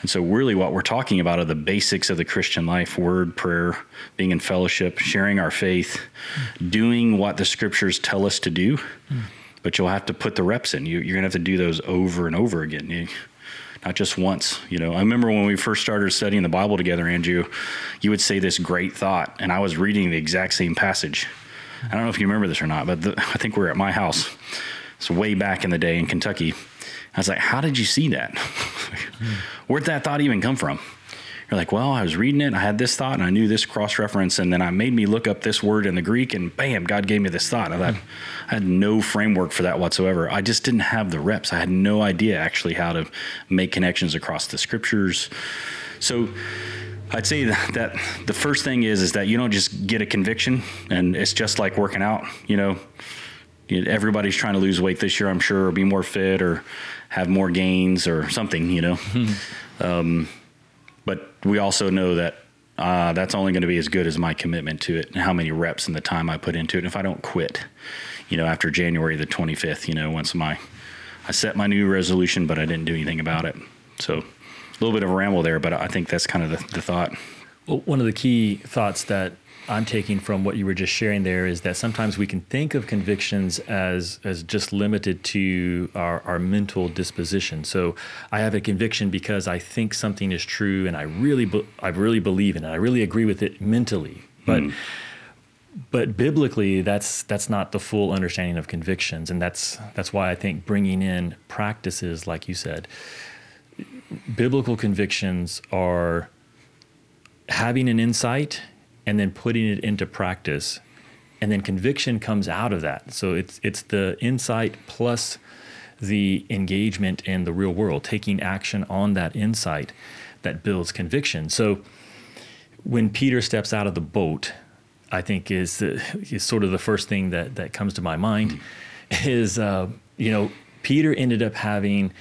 B: And so, really, what we're talking about are the basics of the Christian life word, prayer, being in fellowship, sharing our faith, mm. doing what the scriptures tell us to do. Mm. But you'll have to put the reps in. You, are going to have to do those over and over again. You, not just once. You know, I remember when we first started studying the Bible together, Andrew, you would say this great thought, and I was reading the exact same passage. I don't know if you remember this or not, but the, [laughs] I think we are at my house. It's way back in the day in Kentucky. I was like, how did you see that? [laughs] Where'd that thought even come from? You're like, well, I was reading it, I had this thought, and I knew this cross reference, and then I made me look up this word in the Greek, and bam, God gave me this thought. I thought I had no framework for that whatsoever. I just didn't have the reps. I had no idea actually how to make connections across the scriptures. So I'd say that the first thing is is that you don't just get a conviction, and it's just like working out. You know, everybody's trying to lose weight this year, I'm sure, or be more fit, or have more gains, or something. You know. [laughs] um, but we also know that uh, that's only going to be as good as my commitment to it and how many reps and the time I put into it. And if I don't quit, you know, after January the 25th, you know, once my I set my new resolution, but I didn't do anything about it. So a little bit of a ramble there, but I think that's kind of the, the thought.
A: Well, one of the key thoughts that I'm taking from what you were just sharing there is that sometimes we can think of convictions as as just limited to our, our mental disposition. So I have a conviction because I think something is true and I really be, I really believe in it. I really agree with it mentally. But mm. but biblically that's that's not the full understanding of convictions and that's that's why I think bringing in practices like you said biblical convictions are having an insight and then putting it into practice and then conviction comes out of that. So it's it's the insight plus the engagement in the real world, taking action on that insight that builds conviction. So when Peter steps out of the boat, I think is is sort of the first thing that that comes to my mind mm-hmm. is uh, you know Peter ended up having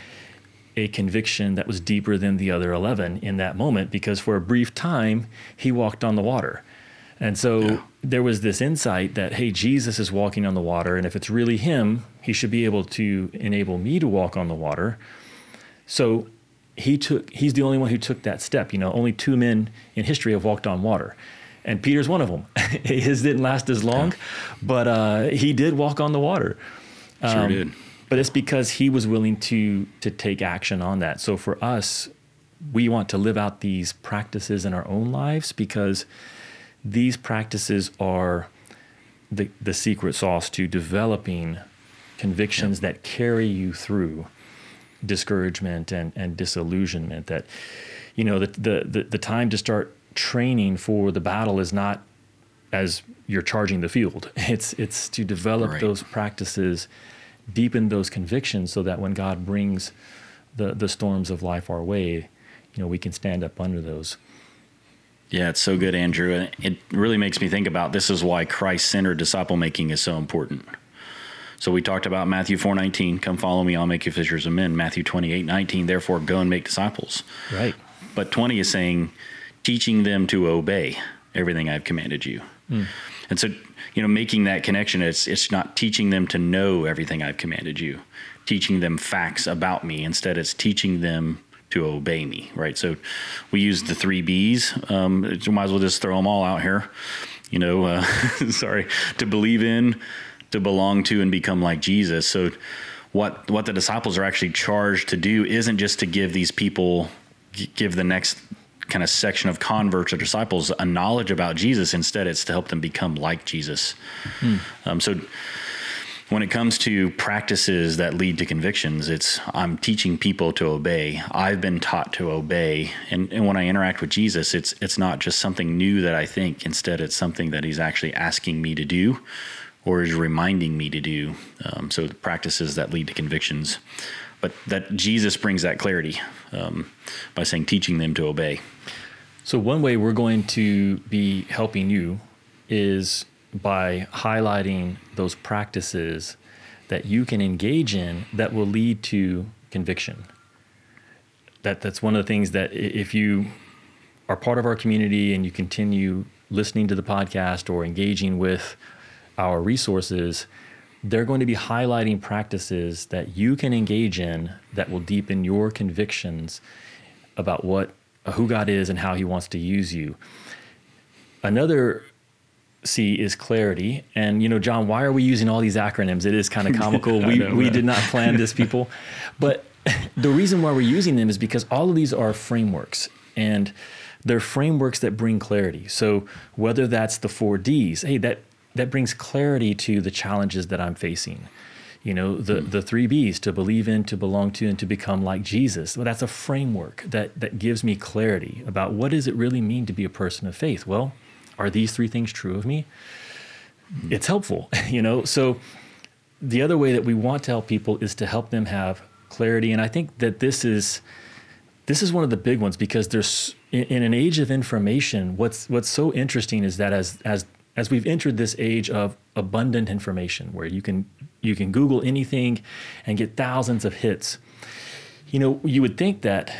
A: a conviction that was deeper than the other 11 in that moment because for a brief time he walked on the water. And so yeah. there was this insight that, hey, Jesus is walking on the water. And if it's really him, he should be able to enable me to walk on the water. So he took, he's the only one who took that step. You know, only two men in history have walked on water. And Peter's one of them. [laughs] His didn't last as long, but uh, he did walk on the water.
B: Sure um, did
A: but it's because he was willing to to take action on that. So for us, we want to live out these practices in our own lives because these practices are the the secret sauce to developing convictions that carry you through discouragement and, and disillusionment that you know the, the the the time to start training for the battle is not as you're charging the field [laughs] it's it's to develop right. those practices deepen those convictions so that when God brings the, the storms of life our way, you know, we can stand up under those.
B: Yeah, it's so good, Andrew. And it really makes me think about this is why Christ centered disciple making is so important. So we talked about Matthew 4 19, come follow me, I'll make you fishers of men. Matthew 28 19, therefore go and make disciples.
A: Right.
B: But 20 is saying, teaching them to obey everything I've commanded you. Mm. And so you know, making that connection. It's it's not teaching them to know everything I've commanded you, teaching them facts about me. Instead, it's teaching them to obey me. Right. So we use the three B's. Um, might as well just throw them all out here. You know, uh, [laughs] sorry, to believe in, to belong to, and become like Jesus. So what what the disciples are actually charged to do isn't just to give these people give the next kind of section of converts or disciples a knowledge about Jesus. Instead, it's to help them become like Jesus. Hmm. Um, so when it comes to practices that lead to convictions, it's I'm teaching people to obey. I've been taught to obey, and, and when I interact with Jesus, it's it's not just something new that I think. Instead, it's something that He's actually asking me to do, or is reminding me to do. Um, so the practices that lead to convictions, but that Jesus brings that clarity um, by saying teaching them to obey.
A: So, one way we're going to be helping you is by highlighting those practices that you can engage in that will lead to conviction. That, that's one of the things that if you are part of our community and you continue listening to the podcast or engaging with our resources, they're going to be highlighting practices that you can engage in that will deepen your convictions about what who God is and how He wants to use you. Another C is clarity. And you know, John, why are we using all these acronyms? It is kind of comical. [laughs] we know, we did not plan this, people. [laughs] But [laughs] the reason why we're using them is because all of these are frameworks and they're frameworks that bring clarity. So whether that's the four D's, hey, that that brings clarity to the challenges that I'm facing you know the mm. the three B's to believe in, to belong to, and to become like Jesus. Well, that's a framework that that gives me clarity about what does it really mean to be a person of faith. Well, are these three things true of me? Mm. It's helpful, [laughs] you know. So the other way that we want to help people is to help them have clarity, and I think that this is this is one of the big ones because there's in, in an age of information. What's what's so interesting is that as as as we've entered this age of abundant information where you can you can Google anything and get thousands of hits. You know, you would think that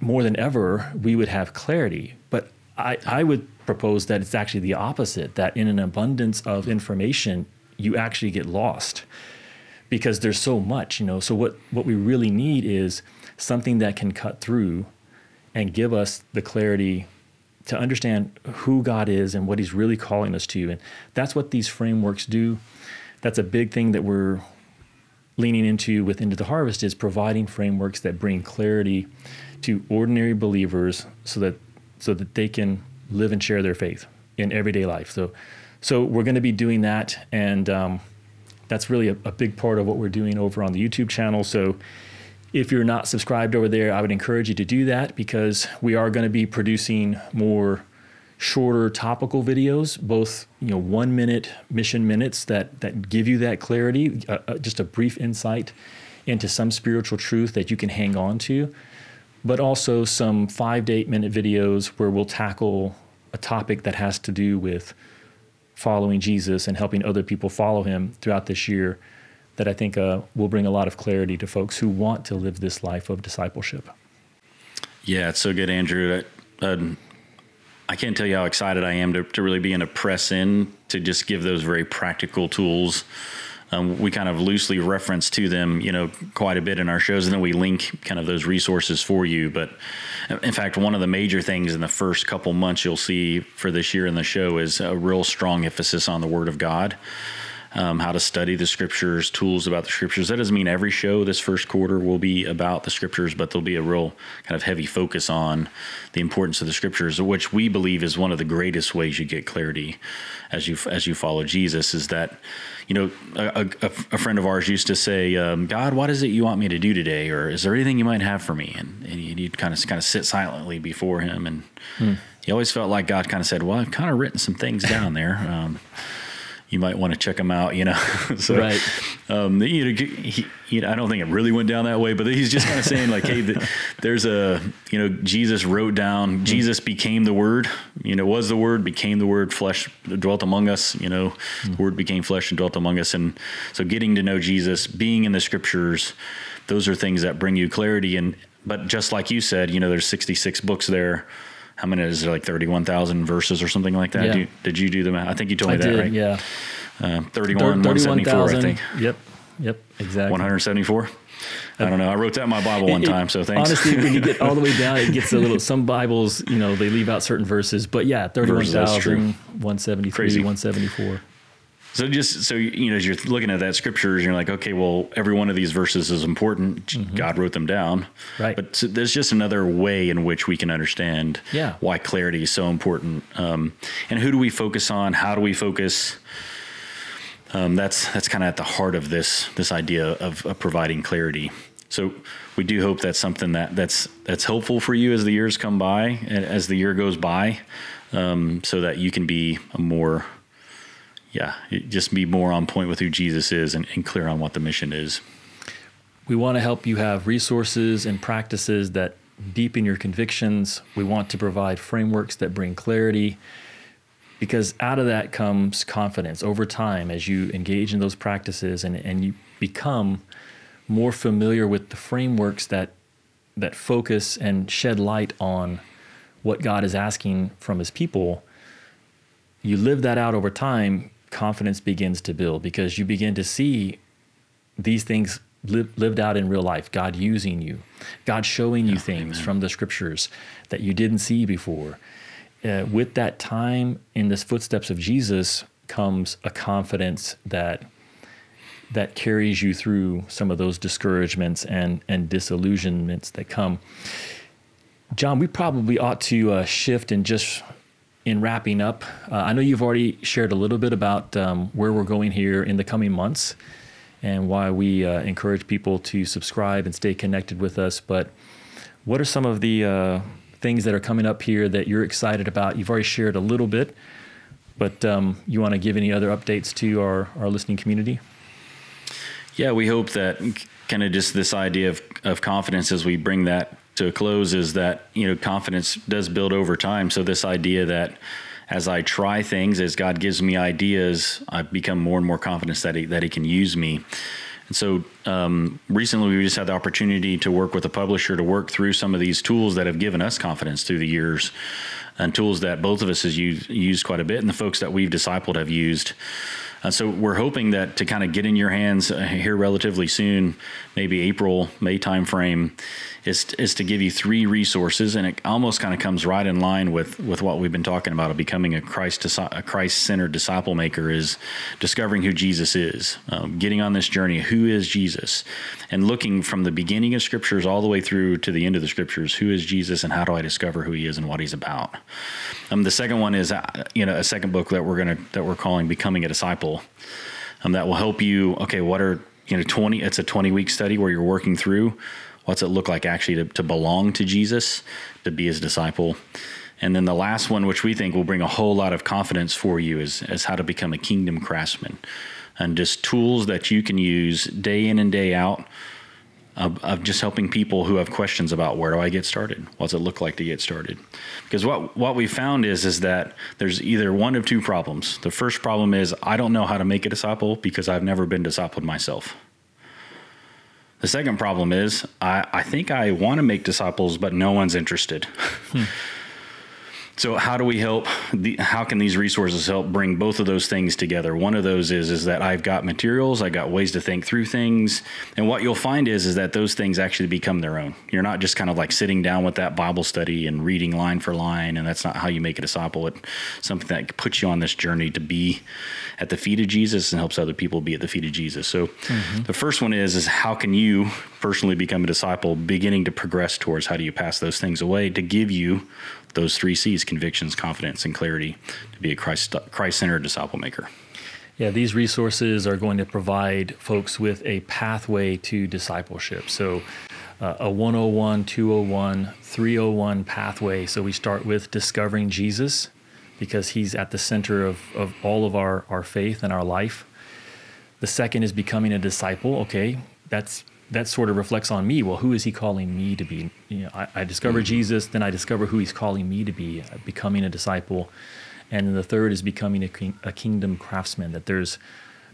A: more than ever we would have clarity, but I, I would propose that it's actually the opposite, that in an abundance of information, you actually get lost because there's so much, you know. So what, what we really need is something that can cut through and give us the clarity to understand who God is and what He's really calling us to. And that's what these frameworks do that's a big thing that we're leaning into with Into the Harvest is providing frameworks that bring clarity to ordinary believers so that so that they can live and share their faith in everyday life. So so we're going to be doing that and um, that's really a, a big part of what we're doing over on the YouTube channel. So if you're not subscribed over there, I would encourage you to do that because we are going to be producing more shorter topical videos, both you know one minute mission minutes that that give you that clarity, uh, uh, just a brief insight into some spiritual truth that you can hang on to, but also some five to eight minute videos where we'll tackle a topic that has to do with following Jesus and helping other people follow him throughout this year that I think uh, will bring a lot of clarity to folks who want to live this life of discipleship.
B: Yeah, it's so good, Andrew. Uh, I can't tell you how excited I am to, to really in a press in to just give those very practical tools. Um, we kind of loosely reference to them, you know, quite a bit in our shows, and then we link kind of those resources for you. But in fact, one of the major things in the first couple months you'll see for this year in the show is a real strong emphasis on the Word of God um, how to study the scriptures, tools about the scriptures. That doesn't mean every show this first quarter will be about the scriptures, but there'll be a real kind of heavy focus on the importance of the scriptures, which we believe is one of the greatest ways you get clarity as you as you follow Jesus. Is that you know a, a, a friend of ours used to say, um, "God, what is it you want me to do today?" Or "Is there anything you might have for me?" And, and you'd kind of kind of sit silently before Him, and hmm. he always felt like God kind of said, "Well, I've kind of written some things down there." Um, you might want to check them out, you know. [laughs]
A: so, right.
B: Um, you know, he, you know, I don't think it really went down that way, but he's just kind of saying like, hey, the, there's a, you know, Jesus wrote down, mm-hmm. Jesus became the Word. You know, was the Word, became the Word, flesh dwelt among us. You know, the Word became flesh and dwelt among us, and so getting to know Jesus, being in the Scriptures, those are things that bring you clarity. And but just like you said, you know, there's 66 books there how many is there like 31,000 verses or something like that?
A: Yeah.
B: You, did you do the math? I think you told me
A: I
B: that,
A: did,
B: right?
A: Yeah.
B: Uh, 31, 174, I think.
A: Yep. Yep. Exactly.
B: 174. I don't know. I wrote that in my Bible one
A: it,
B: time, so thanks.
A: Honestly, when you get all the way [laughs] down, it gets a little. Some Bibles, you know, they leave out certain verses, but yeah, thirty-one thousand, one seventy-three, one seventy-four.
B: So just so you know, as you're looking at that scriptures, you're like, okay, well, every one of these verses is important. Mm-hmm. God wrote them down,
A: right?
B: But so there's just another way in which we can understand
A: yeah.
B: why clarity is so important. Um, and who do we focus on? How do we focus? Um, that's that's kind of at the heart of this this idea of, of, providing clarity. So we do hope that's something that that's that's helpful for you as the years come by, as the year goes by, um, so that you can be a more yeah, just be more on point with who Jesus is and, and clear on what the mission is.
A: We want to help you have resources and practices that deepen your convictions. We want to provide frameworks that bring clarity because out of that comes confidence over time as you engage in those practices and, and you become more familiar with the frameworks that that focus and shed light on what God is asking from his people. You live that out over time, confidence begins to build because you begin to see these things li- lived out in real life. God using you, God showing you yeah, things amen. from the scriptures that you didn't see before. Uh, with that time in the footsteps of Jesus comes a confidence that that carries you through some of those discouragements and and disillusionments that come. John, we probably ought to uh, shift and just in wrapping up, uh, I know you've already shared a little bit about um, where we're going here in the coming months and why we uh, encourage people to subscribe and stay connected with us. But what are some of the uh, things that are coming up here that you're excited about? You've already shared a little bit, but um, you want to give any other updates to our, our listening community?
B: Yeah, we hope that kind of just this idea of, of confidence as we bring that to a close is that you know confidence does build over time. So this idea that as I try things, as God gives me ideas, I become more and more confident that He that He can use me. And so um, recently, we just had the opportunity to work with a publisher to work through some of these tools that have given us confidence through the years, and tools that both of us has used, used quite a bit, and the folks that we've discipled have used. Uh, so we're hoping that to kind of get in your hands uh, here relatively soon, maybe April, May timeframe, is is to give you three resources, and it almost kind of comes right in line with with what we've been talking about of becoming a Christ a Christ centered disciple maker is discovering who Jesus is, um, getting on this journey. Who is Jesus, and looking from the beginning of scriptures all the way through to the end of the scriptures. Who is Jesus, and how do I discover who He is and what He's about? Um, the second one is uh, you know a second book that we're gonna that we're calling Becoming a Disciple. Um, that will help you. Okay, what are you know 20 it's a 20 week study where you're working through what's it look like actually to, to belong to Jesus, to be his disciple? And then the last one, which we think will bring a whole lot of confidence for you, is, is how to become a kingdom craftsman. And just tools that you can use day in and day out of, of, just helping people who have questions about where do I get started? What does it look like to get started? Because what, what we found is, is that there's either one of two problems. The first problem is I don't know how to make a disciple because I've never been discipled myself. The second problem is I, I think I want to make disciples, but no one's interested. Hmm. [laughs] So how do we help? The, how can these resources help bring both of those things together? One of those is is that I've got materials, I got ways to think through things, and what you'll find is is that those things actually become their own. You're not just kind of like sitting down with that Bible study and reading line for line, and that's not how you make a disciple. It's something that puts you on this journey to be at the feet of Jesus and helps other people be at the feet of Jesus. So mm-hmm. the first one is is how can you personally become a disciple, beginning to progress towards how do you pass those things away to give you those three C's convictions, confidence, and clarity to be a Christ centered disciple maker.
A: Yeah, these resources are going to provide folks with a pathway to discipleship. So, uh, a 101, 201, 301 pathway. So, we start with discovering Jesus because he's at the center of, of all of our, our faith and our life. The second is becoming a disciple. Okay, that's that sort of reflects on me. Well, who is he calling me to be? You know, I, I discover mm-hmm. Jesus, then I discover who he's calling me to be, uh, becoming a disciple. And then the third is becoming a, king, a kingdom craftsman, that there's,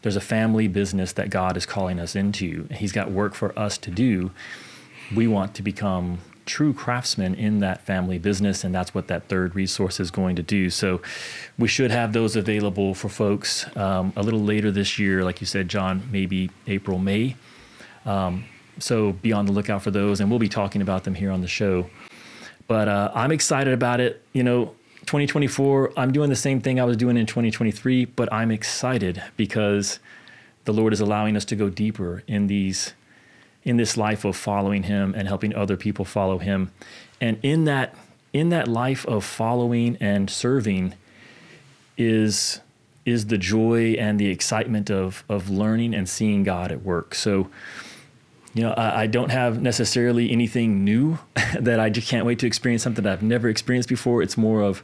A: there's a family business that God is calling us into. He's got work for us to do. We want to become true craftsmen in that family business, and that's what that third resource is going to do. So, we should have those available for folks um, a little later this year, like you said, John, maybe April, May. Um, so be on the lookout for those, and we'll be talking about them here on the show. But uh, I'm excited about it. You know, 2024, I'm doing the same thing I was doing in 2023, but I'm excited because the Lord is allowing us to go deeper in these in this life of following him and helping other people follow him. And in that in that life of following and serving is is the joy and the excitement of of learning and seeing God at work. So you know, I, I, don't have necessarily anything new [laughs] that I just can't wait to experience something that I've never experienced before. It's more of,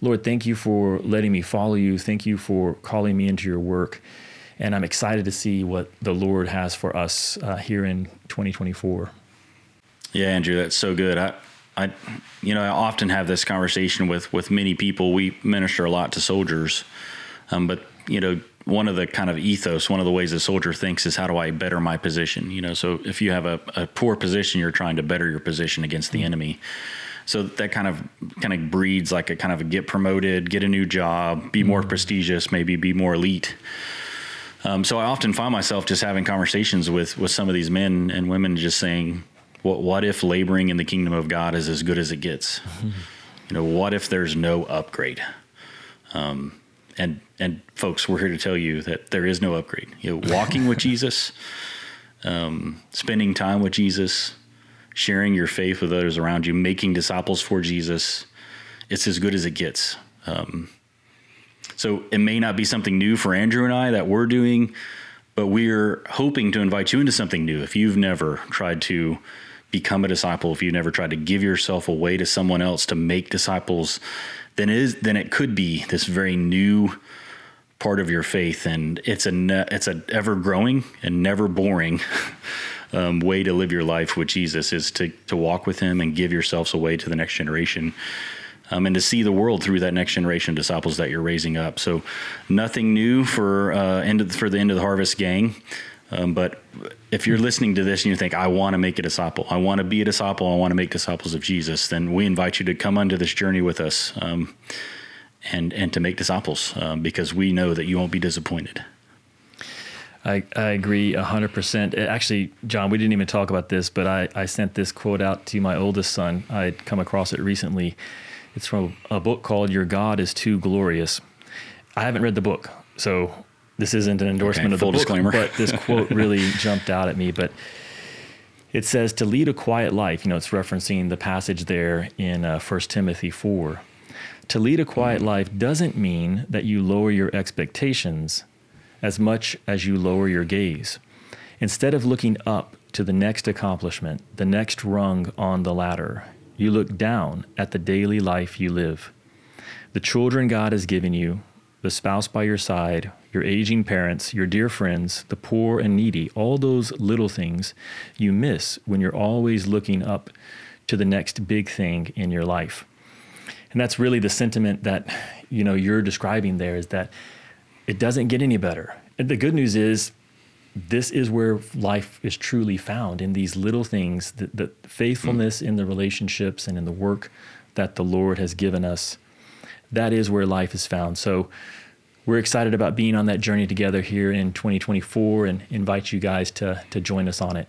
A: Lord, thank you for letting me follow you. Thank you for calling me into your work. And I'm excited to see what the Lord has for us uh, here in 2024.
B: Yeah, Andrew, that's so good. I, I, you know, I often have this conversation with with many people. We minister a lot to soldiers, um, but you know, one of the kind of ethos, one of the ways a soldier thinks is how do I better my position? You know, so if you have a, a poor position, you're trying to better your position against the mm-hmm. enemy. So that kind of kind of breeds like a kind of a get promoted, get a new job, be more mm-hmm. prestigious, maybe be more elite. Um, so I often find myself just having conversations with with some of these men and women, just saying, "What what if laboring in the kingdom of God is as good as it gets? [laughs] You know, what if there's no upgrade?" Um, and and folks, we're here to tell you that there is no upgrade. You know, walking with [laughs] Jesus, um, spending time with Jesus, sharing your faith with others around you, making disciples for Jesus, it's as good as it gets. Um, so it may not be something new for Andrew and I that we're doing, but we're hoping to invite you into something new. If you've never tried to become a disciple, if you've never tried to give yourself away to someone else to make disciples, then it is then it could be this very new part of your faith, and it's a it's a ever growing and never boring [laughs] um, way to live your life with Jesus is to to walk with Him and give yourselves away to the next generation. Um, and to see the world through that next generation of disciples that you're raising up. So, nothing new for uh, end of, for the Into the Harvest gang. Um, but if you're listening to this and you think, I want to make a disciple, I want to be a disciple, I want to make disciples of Jesus, then we invite you to come onto this journey with us um, and, and to make disciples um, because we know that you won't be disappointed.
A: I, I agree 100%. Actually, John, we didn't even talk about this, but I, I sent this quote out to my oldest son. I'd come across it recently. It's from a book called Your God is Too Glorious. I haven't read the book, so this isn't an endorsement okay, of the book, disclaimer. but this [laughs] quote really jumped out at me. But it says to lead a quiet life. You know, it's referencing the passage there in uh, 1 Timothy 4. To lead a quiet life doesn't mean that you lower your expectations as much as you lower your gaze. Instead of looking up to the next accomplishment, the next rung on the ladder, you look down at the daily life you live. The children God has given you, the spouse by your side, your aging parents, your dear friends, the poor and needy, all those little things you miss when you're always looking up to the next big thing in your life. And that's really the sentiment that you know you're describing there is that it doesn't get any better. And the good news is this is where life is truly found in these little things, the, the faithfulness mm. in the relationships and in the work that the Lord has given us. That is where life is found. So we're excited about being on that journey together here in 2024 and invite you guys to, to join us on it.